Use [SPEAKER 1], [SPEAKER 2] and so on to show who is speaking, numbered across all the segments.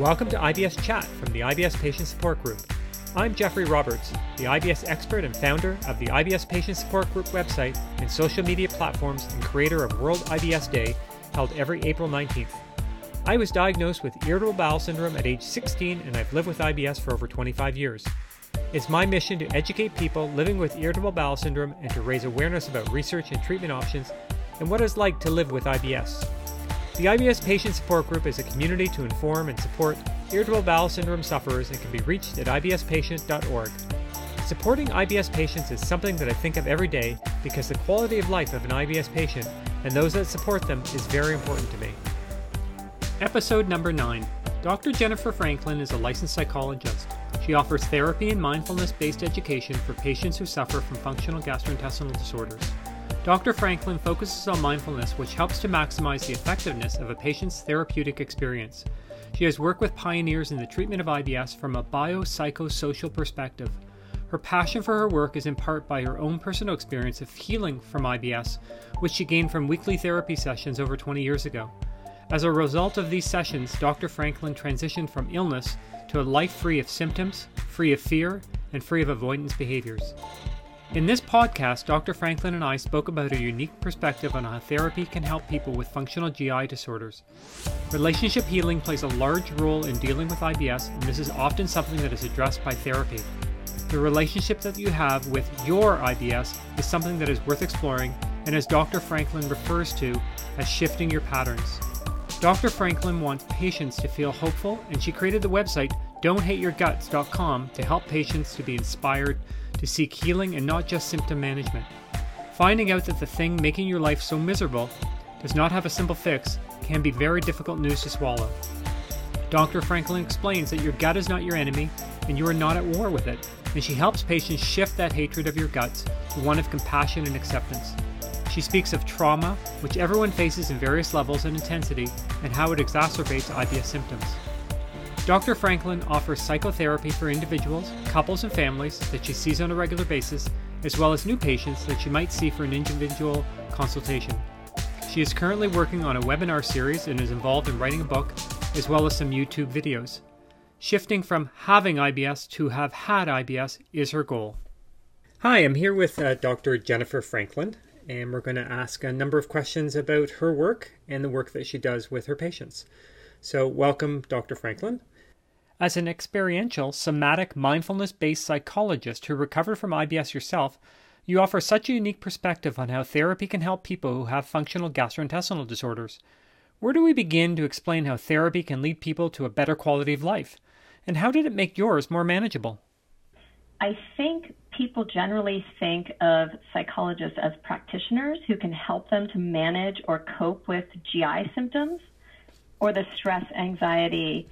[SPEAKER 1] Welcome to IBS Chat from the IBS Patient Support Group. I'm Jeffrey Roberts, the IBS expert and founder of the IBS Patient Support Group website and social media platforms and creator of World IBS Day, held every April 19th. I was diagnosed with irritable bowel syndrome at age 16 and I've lived with IBS for over 25 years. It's my mission to educate people living with irritable bowel syndrome and to raise awareness about research and treatment options and what it's like to live with IBS. The IBS Patient Support Group is a community to inform and support irritable bowel syndrome sufferers and can be reached at ibspatient.org. Supporting IBS patients is something that I think of every day because the quality of life of an IBS patient and those that support them is very important to me. Episode number 9 Dr. Jennifer Franklin is a licensed psychologist. She offers therapy and mindfulness based education for patients who suffer from functional gastrointestinal disorders. Dr. Franklin focuses on mindfulness, which helps to maximize the effectiveness of a patient's therapeutic experience. She has worked with pioneers in the treatment of IBS from a biopsychosocial perspective. Her passion for her work is in part by her own personal experience of healing from IBS, which she gained from weekly therapy sessions over 20 years ago. As a result of these sessions, Dr. Franklin transitioned from illness to a life free of symptoms, free of fear, and free of avoidance behaviors. In this podcast, Dr. Franklin and I spoke about a unique perspective on how therapy can help people with functional GI disorders. Relationship healing plays a large role in dealing with IBS, and this is often something that is addressed by therapy. The relationship that you have with your IBS is something that is worth exploring, and as Dr. Franklin refers to, as shifting your patterns. Dr. Franklin wants patients to feel hopeful, and she created the website don'thateyourguts.com to help patients to be inspired to seek healing and not just symptom management. Finding out that the thing making your life so miserable does not have a simple fix can be very difficult news to swallow. Dr. Franklin explains that your gut is not your enemy and you are not at war with it, and she helps patients shift that hatred of your guts to one of compassion and acceptance. She speaks of trauma, which everyone faces in various levels and intensity, and how it exacerbates IBS symptoms. Dr. Franklin offers psychotherapy for individuals, couples, and families that she sees on a regular basis, as well as new patients that she might see for an individual consultation. She is currently working on a webinar series and is involved in writing a book, as well as some YouTube videos. Shifting from having IBS to have had IBS is her goal. Hi, I'm here with uh, Dr. Jennifer Franklin, and we're going to ask a number of questions about her work and the work that she does with her patients. So, welcome, Dr. Franklin. As an experiential, somatic, mindfulness based psychologist who recovered from IBS yourself, you offer such a unique perspective on how therapy can help people who have functional gastrointestinal disorders. Where do we begin to explain how therapy can lead people to a better quality of life? And how did it make yours more manageable?
[SPEAKER 2] I think people generally think of psychologists as practitioners who can help them to manage or cope with GI symptoms or the stress, anxiety,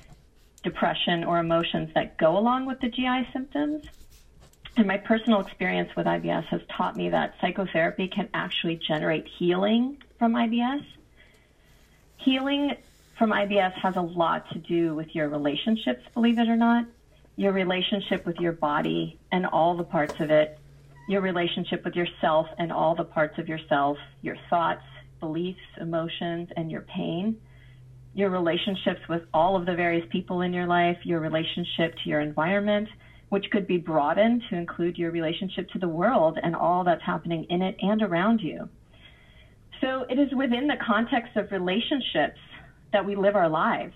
[SPEAKER 2] depression, or emotions that go along with the GI symptoms. And my personal experience with IBS has taught me that psychotherapy can actually generate healing from IBS. Healing from IBS has a lot to do with your relationships, believe it or not, your relationship with your body and all the parts of it, your relationship with yourself and all the parts of yourself, your thoughts, beliefs, emotions, and your pain your relationships with all of the various people in your life, your relationship to your environment, which could be broadened to include your relationship to the world and all that's happening in it and around you. So it is within the context of relationships that we live our lives.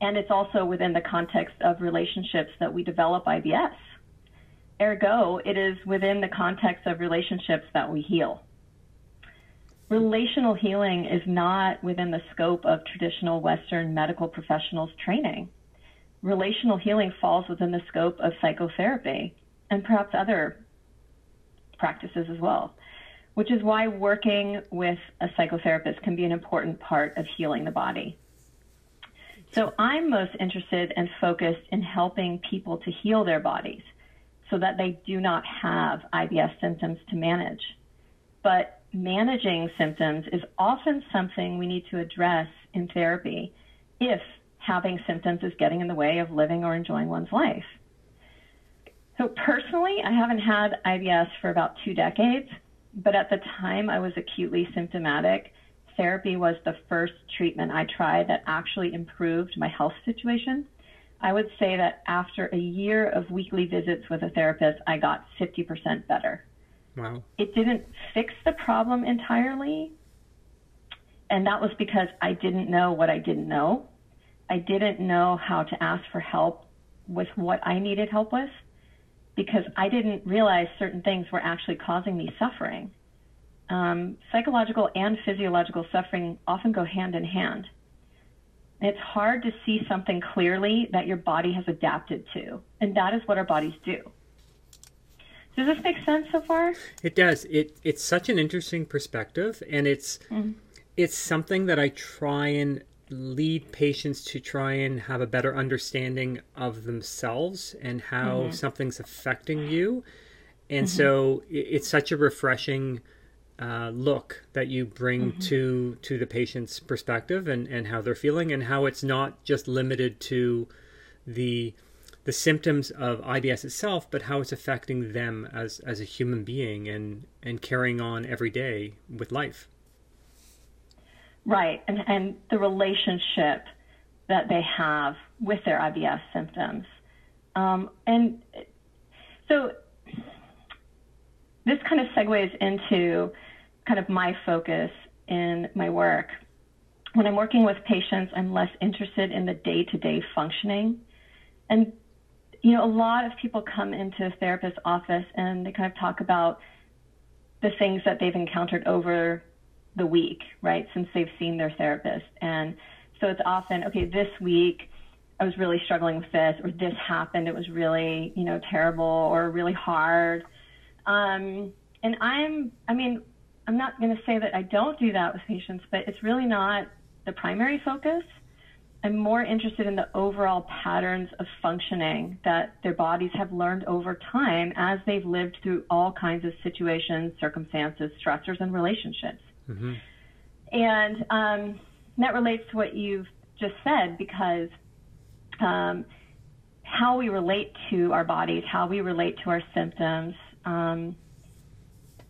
[SPEAKER 2] And it's also within the context of relationships that we develop IBS. Ergo, it is within the context of relationships that we heal relational healing is not within the scope of traditional Western medical professionals training. Relational healing falls within the scope of psychotherapy and perhaps other practices as well, which is why working with a psychotherapist can be an important part of healing the body. So I'm most interested and focused in helping people to heal their bodies so that they do not have IBS symptoms to manage. But managing symptoms is often something we need to address in therapy if having symptoms is getting in the way of living or enjoying one's life. So, personally, I haven't had IBS for about two decades, but at the time I was acutely symptomatic, therapy was the first treatment I tried that actually improved my health situation, I would say that after a year of weekly visits with a therapist, I got 50% better.
[SPEAKER 1] Wow.
[SPEAKER 2] It didn't fix the problem entirely. And that was because I didn't know what I didn't know. I didn't know how to ask for help with what I needed help with because I didn't realize certain things were actually causing me suffering. Um, psychological and physiological suffering often go hand in hand. It's hard to see something clearly that your body has adapted to, and that is what our bodies do. Does this make sense so far?
[SPEAKER 1] It does. It it's such an interesting perspective, and it's mm-hmm. it's something that I try and lead patients to try and have a better understanding of themselves and how mm-hmm. something's affecting you. And mm-hmm. so it, it's such a refreshing uh, look that you bring mm-hmm. to to the patient's perspective and, and how they're feeling and how it's not just limited to the the symptoms of IBS itself, but how it's affecting them as as a human being and and carrying on every day with life.
[SPEAKER 2] Right, and and the relationship that they have with their IBS symptoms, um, and so this kind of segues into kind of my focus in my work. When I'm working with patients, I'm less interested in the day to day functioning. And, you know, a lot of people come into a therapist's office and they kind of talk about the things that they've encountered over the week, right, since they've seen their therapist. And so it's often, okay, this week I was really struggling with this, or this happened, it was really, you know, terrible or really hard. Um, and I'm, I mean, I'm not going to say that I don't do that with patients, but it's really not the primary focus. I'm more interested in the overall patterns of functioning that their bodies have learned over time as they've lived through all kinds of situations, circumstances, stressors, and relationships. Mm-hmm. And um, that relates to what you've just said because um, how we relate to our bodies, how we relate to our symptoms, um,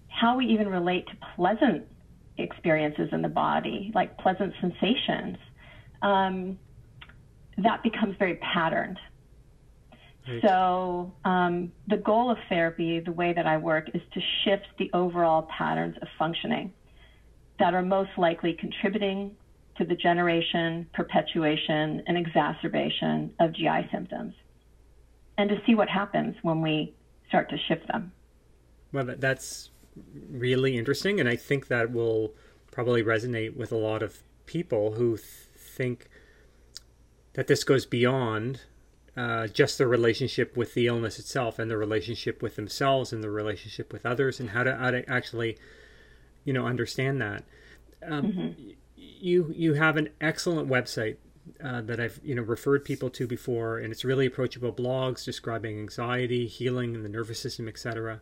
[SPEAKER 2] how we even relate to pleasant experiences in the body, like pleasant sensations, um, that becomes very patterned. Right. So, um, the goal of therapy, the way that I work, is to shift the overall patterns of functioning that are most likely contributing to the generation, perpetuation, and exacerbation of GI symptoms, and to see what happens when we start to shift them.
[SPEAKER 1] Well, that's really interesting, and I think that will probably resonate with a lot of people who th- think that this goes beyond uh, just the relationship with the illness itself and the relationship with themselves and the relationship with others and how to, how to actually you know understand that. Um, mm-hmm. you you have an excellent website uh, that I've you know referred people to before, and it's really approachable. Blogs describing anxiety, healing, and the nervous system, etc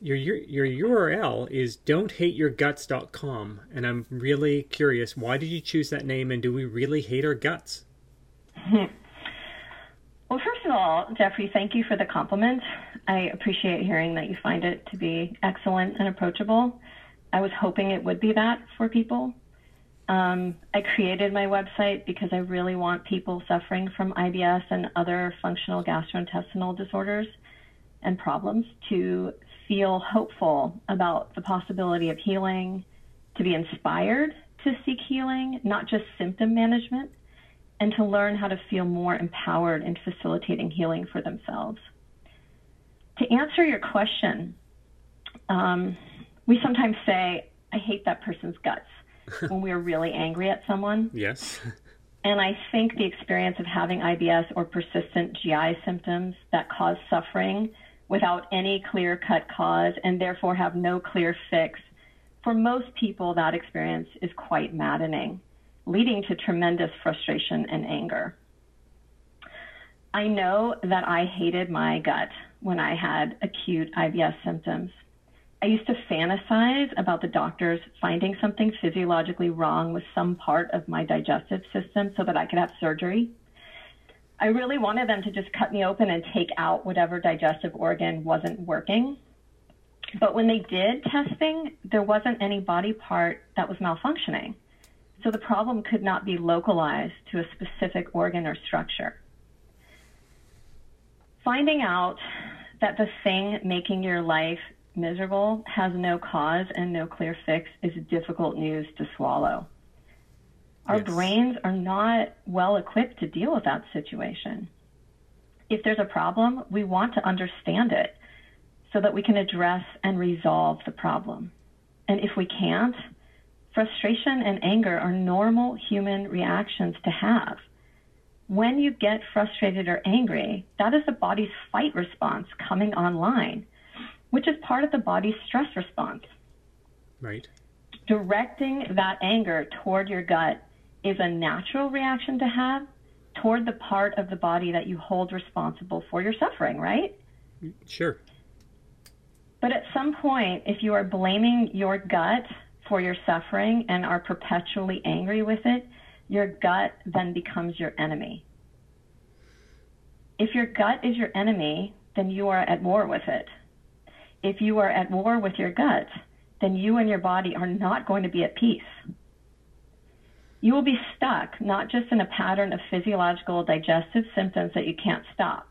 [SPEAKER 1] your, your your URL is don'thateyourguts.com and I'm really curious why did you choose that name and do we really hate our guts?
[SPEAKER 2] Well, first of all, Jeffrey, thank you for the compliment. I appreciate hearing that you find it to be excellent and approachable. I was hoping it would be that for people. Um, I created my website because I really want people suffering from IBS and other functional gastrointestinal disorders and problems to feel hopeful about the possibility of healing, to be inspired to seek healing, not just symptom management, and to learn how to feel more empowered in facilitating healing for themselves. To answer your question, um, we sometimes say, I hate that person's guts when we're really angry at someone.
[SPEAKER 1] Yes.
[SPEAKER 2] And I think the experience of having IBS or persistent GI symptoms that cause suffering without any clear cut cause and therefore have no clear fix, for most people, that experience is quite maddening, leading to tremendous frustration and anger. I know that I hated my gut when I had acute IBS symptoms. I used to fantasize about the doctors finding something physiologically wrong with some part of my digestive system so that I could have surgery. I really wanted them to just cut me open and take out whatever digestive organ wasn't working. But when they did testing, there wasn't any body part that was malfunctioning. so the problem could not be localized to a specific organ or structure. Finding out that the thing making your life miserable has no cause and no clear fix is difficult news to swallow. Our yes. brains are not well equipped to deal with that situation. If there's a problem, we want to understand it so that we can address and resolve the problem. And if we can't, frustration and anger are normal human reactions to have. When you get frustrated or angry, that is the body's fight response coming online, which is part of the body's stress response.
[SPEAKER 1] Right.
[SPEAKER 2] Directing that anger toward your gut is a natural reaction to have toward the part of the body that you hold responsible for your suffering, right?
[SPEAKER 1] Sure.
[SPEAKER 2] But at some point, if you are blaming your gut for your suffering and are perpetually angry with it, your gut then becomes your enemy. If your gut is your enemy, then you are at war with it. If you are at war with your gut, then you and your body are not going to be at peace. You will be stuck not just in a pattern of physiological digestive symptoms that you can't stop,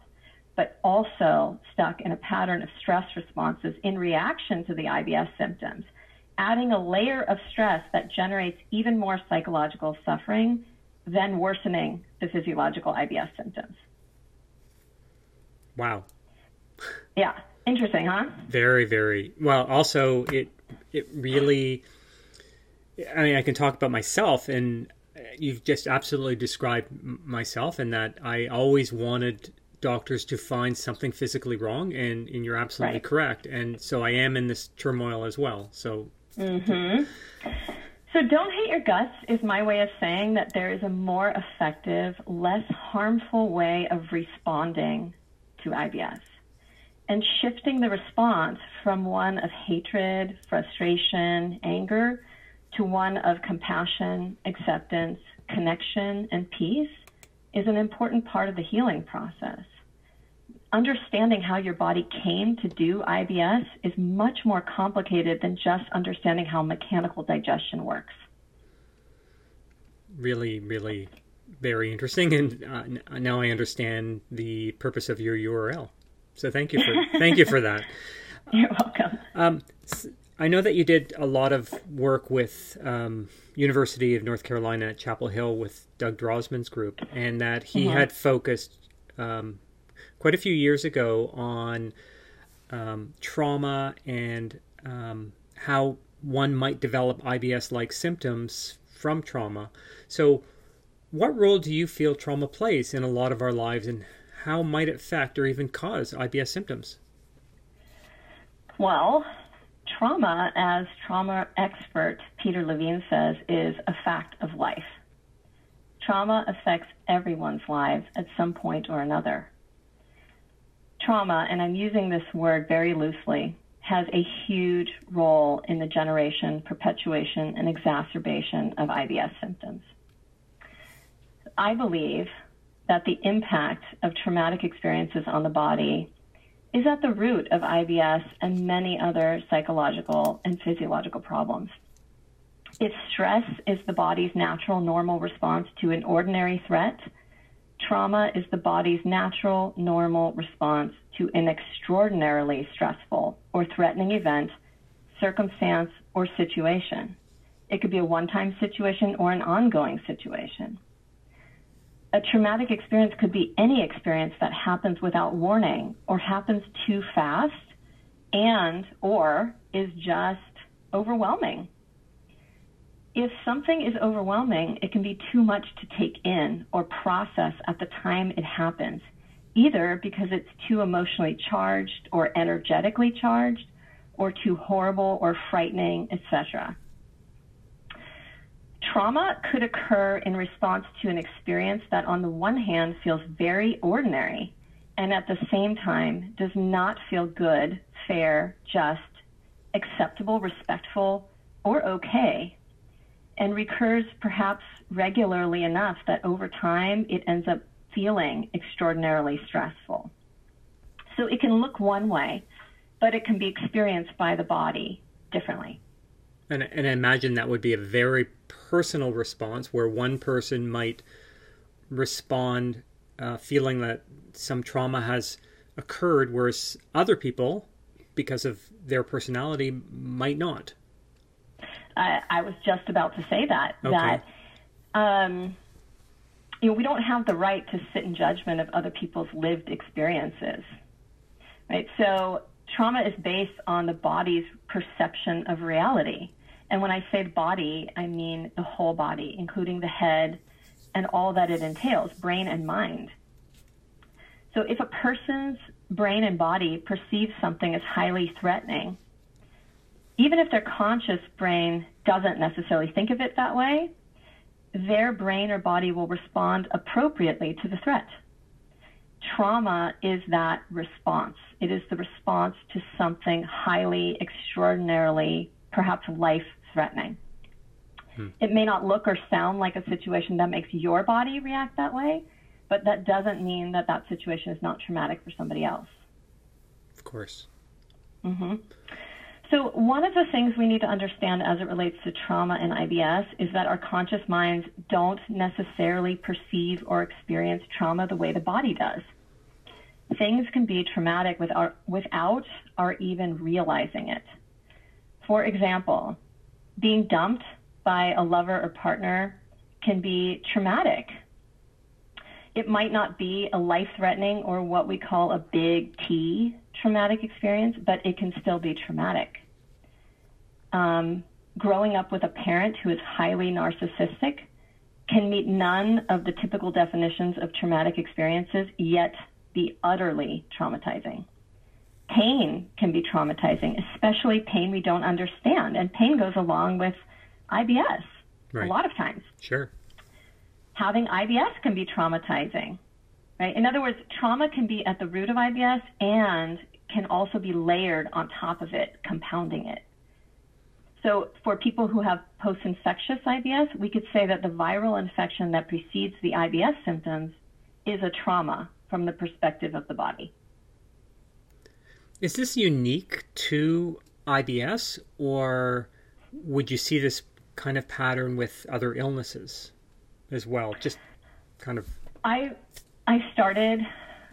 [SPEAKER 2] but also stuck in a pattern of stress responses in reaction to the IBS symptoms, adding a layer of stress that generates even more psychological suffering, then worsening the physiological IBS symptoms.
[SPEAKER 1] Wow.
[SPEAKER 2] Yeah, interesting, huh?
[SPEAKER 1] Very, very. Well, also it it really I mean, I can talk about myself and you've just absolutely described myself and that I always wanted doctors to find something physically wrong, and, and you're absolutely right. correct. And so I am in this turmoil as well. So.
[SPEAKER 2] Mm-hmm. So don't hate your guts is my way of saying that there is a more effective, less harmful way of responding to IBS. And shifting the response from one of hatred, frustration, anger to one of compassion, acceptance, connection, and peace is an important part of the healing process understanding how your body came to do IBS is much more complicated than just understanding how mechanical digestion works.
[SPEAKER 1] Really, really very interesting, and uh, now I understand the purpose of your URL. So thank you for thank you for that.
[SPEAKER 2] You're welcome.
[SPEAKER 1] Um, I know that you did a lot of work with um, University of North Carolina at Chapel Hill with Doug Drossman's group, and that he mm-hmm. had focused um, quite a few years ago on um, trauma and um, how one might develop IBS like symptoms from trauma. So, what role do you feel trauma plays in a lot of our lives, and how might it affect or even cause IBS symptoms?
[SPEAKER 2] Well, trauma, as trauma expert Peter Levine says, is a fact of life. Trauma affects everyone's lives at some point or another trauma, and I'm using this word very loosely, has a huge role in the generation, perpetuation, and exacerbation of IBS symptoms. I believe that the impact of traumatic experiences on the body is at the root of IBS and many other psychological and physiological problems. If stress is the body's natural, normal response to an ordinary threat, Trauma is the body's natural, normal response to an extraordinarily stressful or threatening event, circumstance, or situation. It could be a one time situation or an ongoing situation. A traumatic experience could be any experience that happens without warning or happens too fast and or is just overwhelming if something is overwhelming, it can be too much to take in or process at the time it happens, either because it's too emotionally charged or energetically charged, or too horrible or frightening, etc. Trauma could occur in response to an experience that, on the one hand, feels very ordinary and at the same time does not feel good, fair, just, acceptable, respectful, or okay and recurs perhaps regularly enough that over time it ends up feeling extraordinarily stressful. So it can look one way, but it can be experienced by the body differently.
[SPEAKER 1] And, and I imagine that would be a very personal response where one person might respond uh, feeling that some trauma has occurred, whereas other people, because of their personality, might not.
[SPEAKER 2] I, I was just about to say that. Okay. That um, you know, we don't have the right to sit in judgment of other people's lived experiences, right? So trauma is based on the body's perception of reality. And when I say body, I mean the whole body, including the head and all that it entails, brain and mind. So if a person's brain and body perceives something as highly threatening, even if their conscious brain doesn't necessarily think of it that way, their brain or body will respond appropriately to the threat. Trauma is that response. It is the response to something highly, extraordinarily, perhaps life threatening. Hmm. It may not look or sound like a situation that makes your body react that way, but that doesn't mean that that situation is not traumatic for somebody else.
[SPEAKER 1] Of course.
[SPEAKER 2] Mm-hmm. So, one of the things we need to understand as it relates to trauma and IBS is that our conscious minds don't necessarily perceive or experience trauma the way the body does. Things can be traumatic without, without our even realizing it. For example, being dumped by a lover or partner can be traumatic. It might not be a life threatening or what we call a big T traumatic experience, but it can still be traumatic. Um, growing up with a parent who is highly narcissistic can meet none of the typical definitions of traumatic experiences, yet be utterly traumatizing. Pain can be traumatizing, especially pain we don't understand. And pain goes along with IBS right. a lot of times.
[SPEAKER 1] Sure.
[SPEAKER 2] Having IBS can be traumatizing. Right? In other words, trauma can be at the root of IBS and can also be layered on top of it, compounding it. So, for people who have post infectious IBS, we could say that the viral infection that precedes the IBS symptoms is a trauma from the perspective of the body.
[SPEAKER 1] Is this unique to IBS, or would you see this kind of pattern with other illnesses as well? Just kind of.
[SPEAKER 2] I I started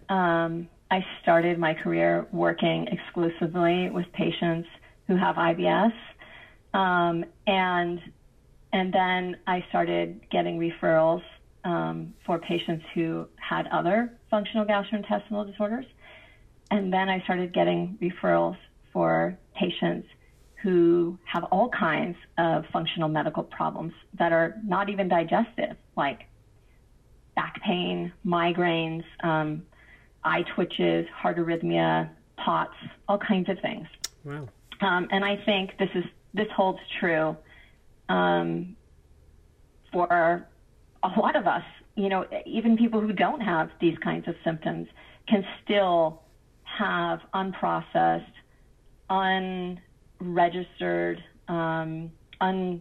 [SPEAKER 2] um, I started my career working exclusively with patients who have IBS, um, and and then I started getting referrals um, for patients who had other functional gastrointestinal disorders, and then I started getting referrals for patients who have all kinds of functional medical problems that are not even digestive, like back pain, migraines, um, eye twitches, heart arrhythmia, POTS, all kinds of things.
[SPEAKER 1] Wow.
[SPEAKER 2] Um, and I think this is this holds true um, for a lot of us. You know, even people who don't have these kinds of symptoms can still have unprocessed, unregistered, um, un,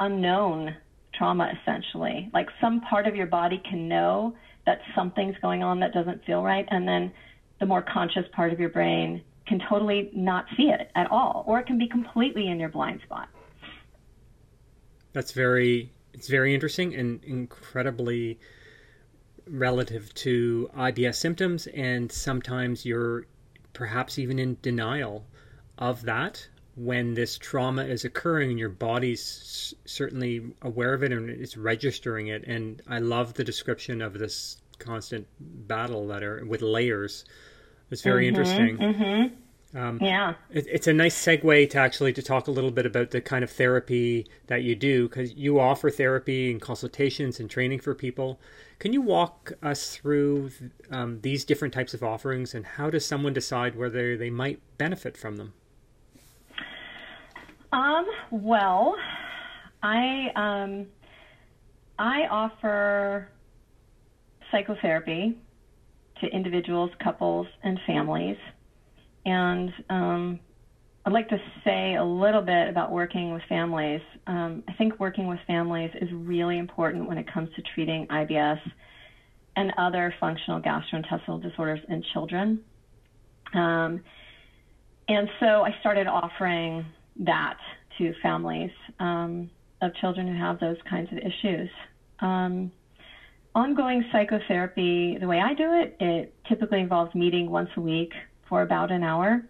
[SPEAKER 2] unknown trauma, essentially. Like some part of your body can know that something's going on that doesn't feel right, and then the more conscious part of your brain can totally not see it at all, or it can be completely in your blind spot.
[SPEAKER 1] That's very it's very interesting and incredibly relative to IBS symptoms, and sometimes you're perhaps even in denial of that when this trauma is occurring and your body's certainly aware of it and it's registering it. And i love the description of this constant battle that are with layers. It's very mm-hmm, interesting.
[SPEAKER 2] mm-hmm. Um, yeah,
[SPEAKER 1] it, it's a nice segue to actually to talk a little bit about the kind of therapy that you do because you offer therapy and consultations and training for people. Can you walk us through um, these different types of offerings and how does someone decide whether they might benefit from them?
[SPEAKER 2] Um, well, I um, I offer psychotherapy to individuals, couples, and families. And um, I'd like to say a little bit about working with families. Um, I think working with families is really important when it comes to treating IBS and other functional gastrointestinal disorders in children. Um, and so I started offering that to families um, of children who have those kinds of issues. Um, ongoing psychotherapy, the way I do it, it typically involves meeting once a week for about an hour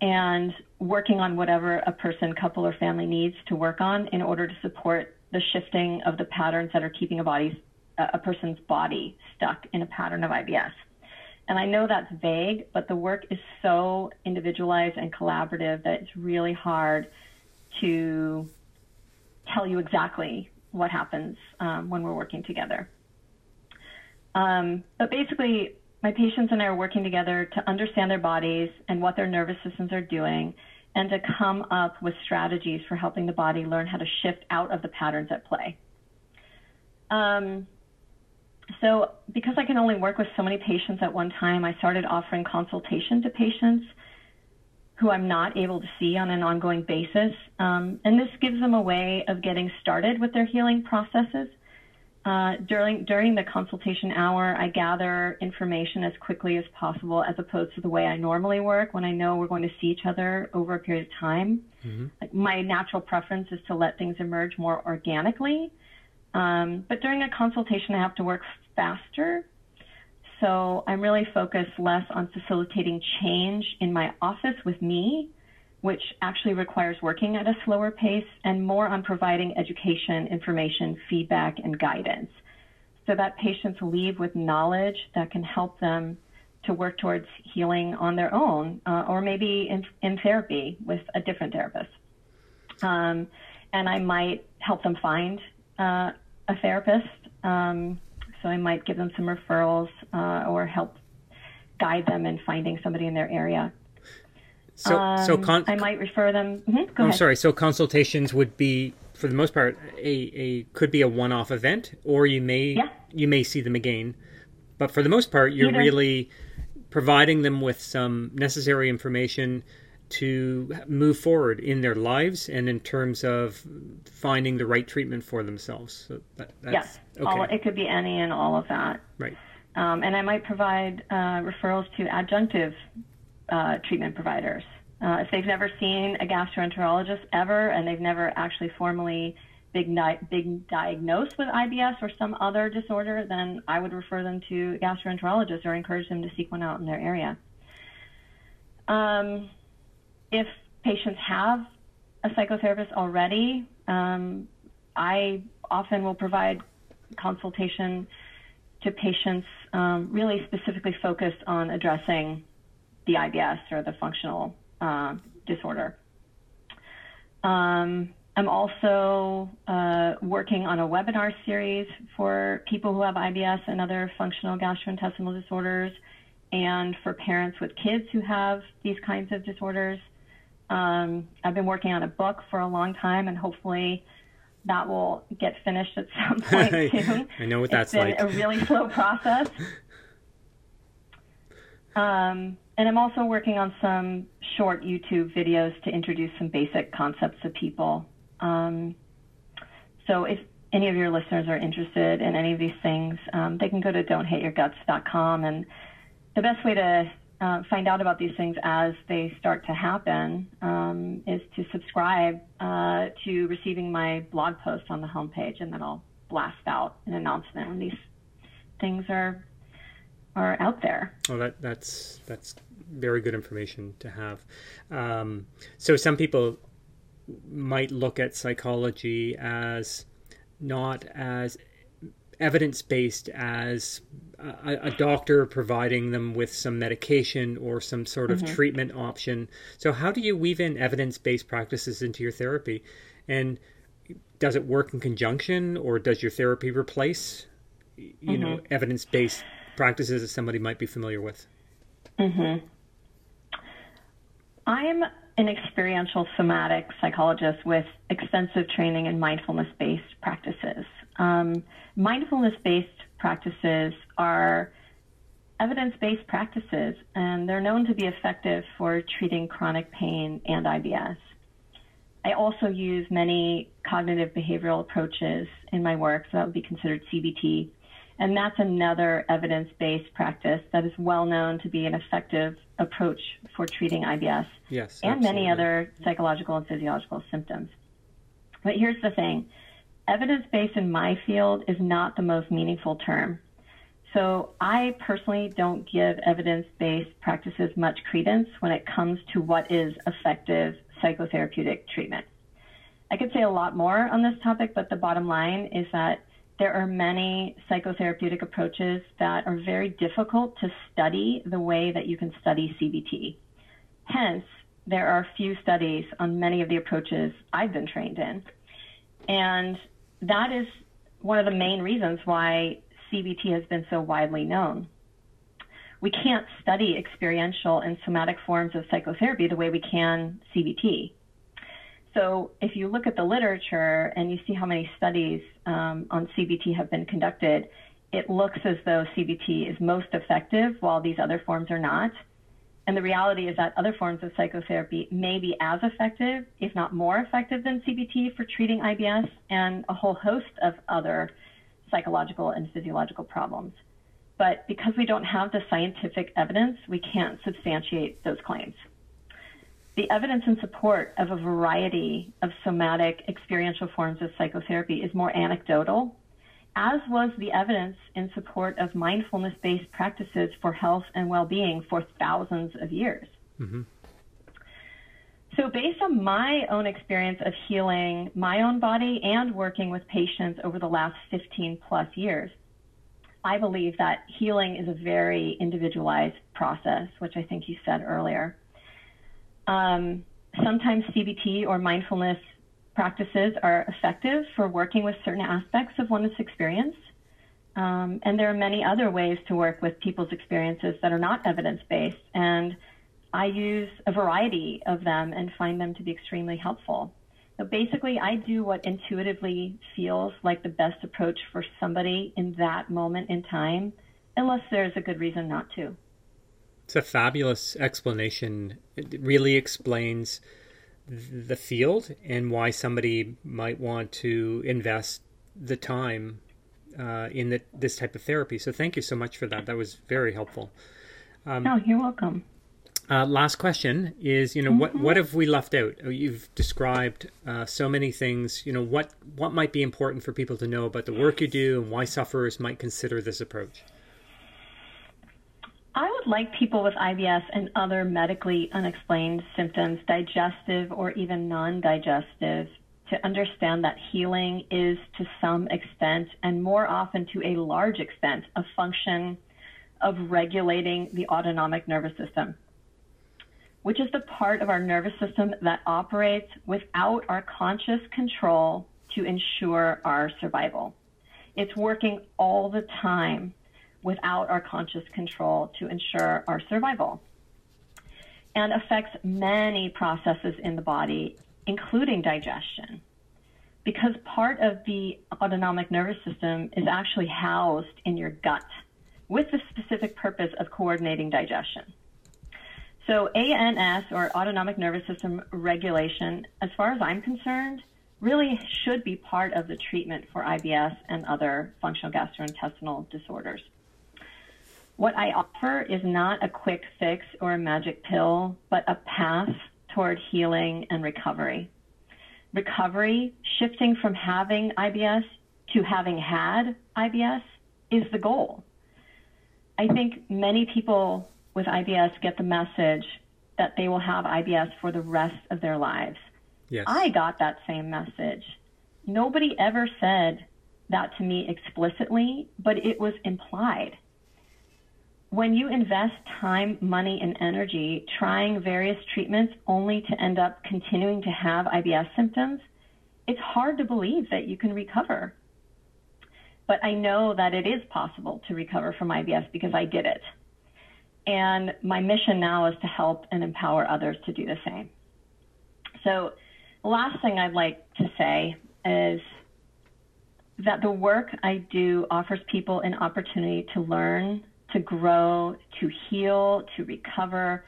[SPEAKER 2] and working on whatever a person, couple, or family needs to work on in order to support the shifting of the patterns that are keeping a body, a person's body stuck in a pattern of IBS. And I know that's vague, but the work is so individualized and collaborative that it's really hard to tell you exactly what happens um, when we're working together. Um, but basically, my patients and I are working together to understand their bodies and what their nervous systems are doing and to come up with strategies for helping the body learn how to shift out of the patterns at play. Um, so, because I can only work with so many patients at one time, I started offering consultation to patients who I'm not able to see on an ongoing basis. Um, and this gives them a way of getting started with their healing processes. Uh, during during the consultation hour, I gather information as quickly as possible, as opposed to the way I normally work when I know we're going to see each other over a period of time. Mm-hmm. Like my natural preference is to let things emerge more organically. Um, but during a consultation, I have to work faster so I'm really focused less on facilitating change in my office with me, which actually requires working at a slower pace, and more on providing education, information, feedback, and guidance so that patients leave with knowledge that can help them to work towards healing on their own uh, or maybe in, in, therapy with a different therapist. Um, and I might help them find uh, a therapist. Um, so I might give them some referrals uh, or help guide them in finding somebody in their area. So, um, so con- I might refer them. Mm-hmm,
[SPEAKER 1] I'm ahead. sorry. So consultations would be, for the most part, a, a could be a one-off event, or you may yeah. you may see them again. But for the most part, you're Either. really providing them with some necessary information to move forward in their lives and in terms of finding the right treatment for themselves. So
[SPEAKER 2] that, yes, okay. all, it could be any and all of that.
[SPEAKER 1] Right.
[SPEAKER 2] Um, and I might provide uh, referrals to adjunctive uh, treatment providers. Uh, if they've never seen a gastroenterologist ever and they've never actually formally big, big diagnosed with IBS or some other disorder, then I would refer them to a gastroenterologist or encourage them to seek one out in their area. Um, if patients have a psychotherapist already, um, I often will provide consultation to patients um, really specifically focused on addressing the IBS or the functional uh, disorder. Um, I'm also uh, working on a webinar series for people who have IBS and other functional gastrointestinal disorders, and for parents with kids who have these kinds of disorders. Um, I've been working on a book for a long time, and hopefully that will get finished at some point soon.
[SPEAKER 1] I know what that's
[SPEAKER 2] it's
[SPEAKER 1] been like.
[SPEAKER 2] A really slow process. Um, and I'm also working on some short YouTube videos to introduce some basic concepts to people. Um, so if any of your listeners are interested in any of these things, um, they can go to don'thateyourguts.com. And the best way to uh, find out about these things as they start to happen um, is to subscribe uh, to receiving my blog post on the homepage, and then I'll blast out an announcement when these things are are out there.
[SPEAKER 1] Oh, that that's that's very good information to have. Um, so some people might look at psychology as not as evidence based as a, a, doctor providing them with some medication or some sort of mm-hmm. treatment option. So, how do you weave in evidence based practices into your therapy? And does it work in conjunction or does your therapy replace, you mm-hmm. know, evidence based practices that somebody might be familiar with?
[SPEAKER 2] Mm-hmm. I'm an experiential somatic psychologist with extensive training in mindfulness based practices. Um, mindfulness based practices are evidence based practices, and they're known to be effective for treating chronic pain and IBS. I also use many cognitive behavioral approaches in my work, so that would be considered CBT. And that's another evidence based practice that is well known to be an effective approach for treating IBS
[SPEAKER 1] yes,
[SPEAKER 2] and many other psychological and physiological symptoms. But here's the thing evidence based in my field is not the most meaningful term. So I personally don't give evidence based practices much credence when it comes to what is effective psychotherapeutic treatment. I could say a lot more on this topic, but the bottom line is that there are many psychotherapeutic approaches that are very difficult to study the way that you can study CBT. Hence, there are few studies on many of the approaches I've been trained in. And that is one of the main reasons why CBT has been so widely known. We can't study experiential and somatic forms of psychotherapy the way we can CBT. So if you look at the literature and you see how many studies um, on CBT have been conducted, it looks as though CBT is most effective while these other forms are not. And the reality is that other forms of psychotherapy may be as effective, if not more effective than CBT for treating IBS and a whole host of other psychological and physiological problems. But because we don't have the scientific evidence, we can't substantiate those claims. The evidence in support of a variety of somatic experiential forms of psychotherapy is more anecdotal, as was the evidence in support of mindfulness based practices for health and well being for thousands of years. Mm-hmm. So, based on my own experience of healing my own body and working with patients over the last 15 plus years, I believe that healing is a very individualized process, which I think you said earlier. Um, sometimes CBT or mindfulness practices are effective for working with certain aspects of one's experience. Um, and there are many other ways to work with people's experiences that are not evidence based. And I use a variety of them and find them to be extremely helpful. So basically, I do what intuitively feels like the best approach for somebody in that moment in time, unless there's a good reason not to.
[SPEAKER 1] It's a fabulous explanation. It really explains the field and why somebody might want to invest the time uh, in the, this type of therapy. So thank you so much for that. That was very helpful.
[SPEAKER 2] Um, oh, you're welcome.
[SPEAKER 1] Uh, last question is, you know, mm-hmm. what what have we left out? Oh, you've described uh, so many things. You know, what what might be important for people to know about the work you do and why sufferers might consider this approach.
[SPEAKER 2] I would like people with IBS and other medically unexplained symptoms, digestive or even non digestive, to understand that healing is to some extent and more often to a large extent a function of regulating the autonomic nervous system, which is the part of our nervous system that operates without our conscious control to ensure our survival. It's working all the time without our conscious control to ensure our survival and affects many processes in the body, including digestion. Because part of the autonomic nervous system is actually housed in your gut with the specific purpose of coordinating digestion. So, ANS or autonomic nervous system regulation, as far as I'm concerned, really should be part of the treatment for IBS and other functional gastrointestinal disorders. What I offer is not a quick fix or a magic pill, but a path toward healing and recovery. Recovery, shifting from having IBS to having had IBS, is the goal. I think many people with IBS get the message that they will have IBS for the rest of their lives.
[SPEAKER 1] Yes.
[SPEAKER 2] I got that same message. Nobody ever said that to me explicitly, but it was implied when you invest time, money, and energy trying various treatments only to end up continuing to have IBS symptoms, it's hard to believe that you can recover. But I know that it is possible to recover from IBS because I did it. And my mission now is to help and empower others to do the same. So, last thing I'd like to say is that the work I do offers people an opportunity to learn to grow, to heal, to recover,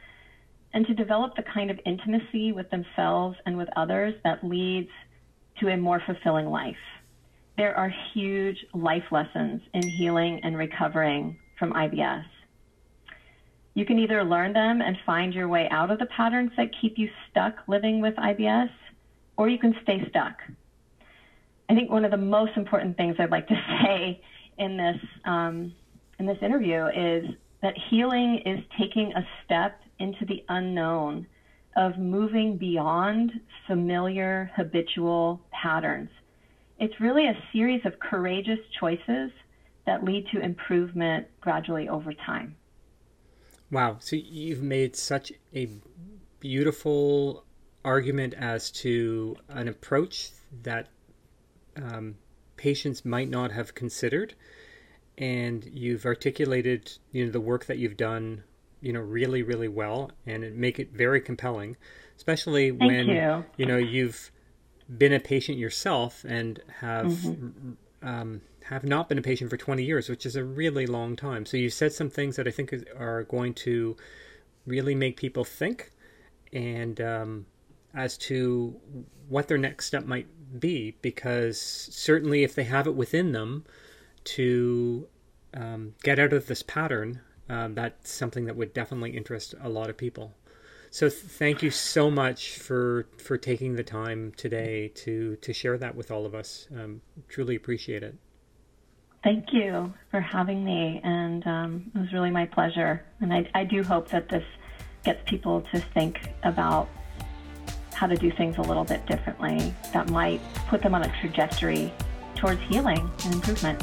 [SPEAKER 2] and to develop the kind of intimacy with themselves and with others that leads to a more fulfilling life. there are huge life lessons in healing and recovering from IBS. You can either learn them and find your way out of the patterns that keep you stuck living with IBS, or you can stay stuck. I think one of the most important things I'd like to say in this um, in this interview is that healing is taking a step into the unknown of moving beyond familiar habitual patterns. It's really a series of courageous choices that lead to improvement gradually over time.
[SPEAKER 1] Wow. So you've made such a beautiful argument as to an approach that um, patients might not have considered. And you've articulated, you know, the work that you've done, you know, really, really well, and it make it very compelling, especially
[SPEAKER 2] Thank
[SPEAKER 1] when
[SPEAKER 2] you.
[SPEAKER 1] you know you've been a patient yourself and have mm-hmm. um, have not been a patient for 20 years, which is a really long time. So you said some things that I think are going to really make people think, and um, as to what their next step might be, because certainly if they have it within them to um, get out of this pattern, um, that's something that would definitely interest a lot of people. So th- thank you so much for for taking the time today to to share that with all of us. Um, truly appreciate it.
[SPEAKER 2] Thank you for having me, and um, it was really my pleasure. And I, I do hope that this gets people to think about how to do things a little bit differently that might put them on a trajectory towards healing and improvement.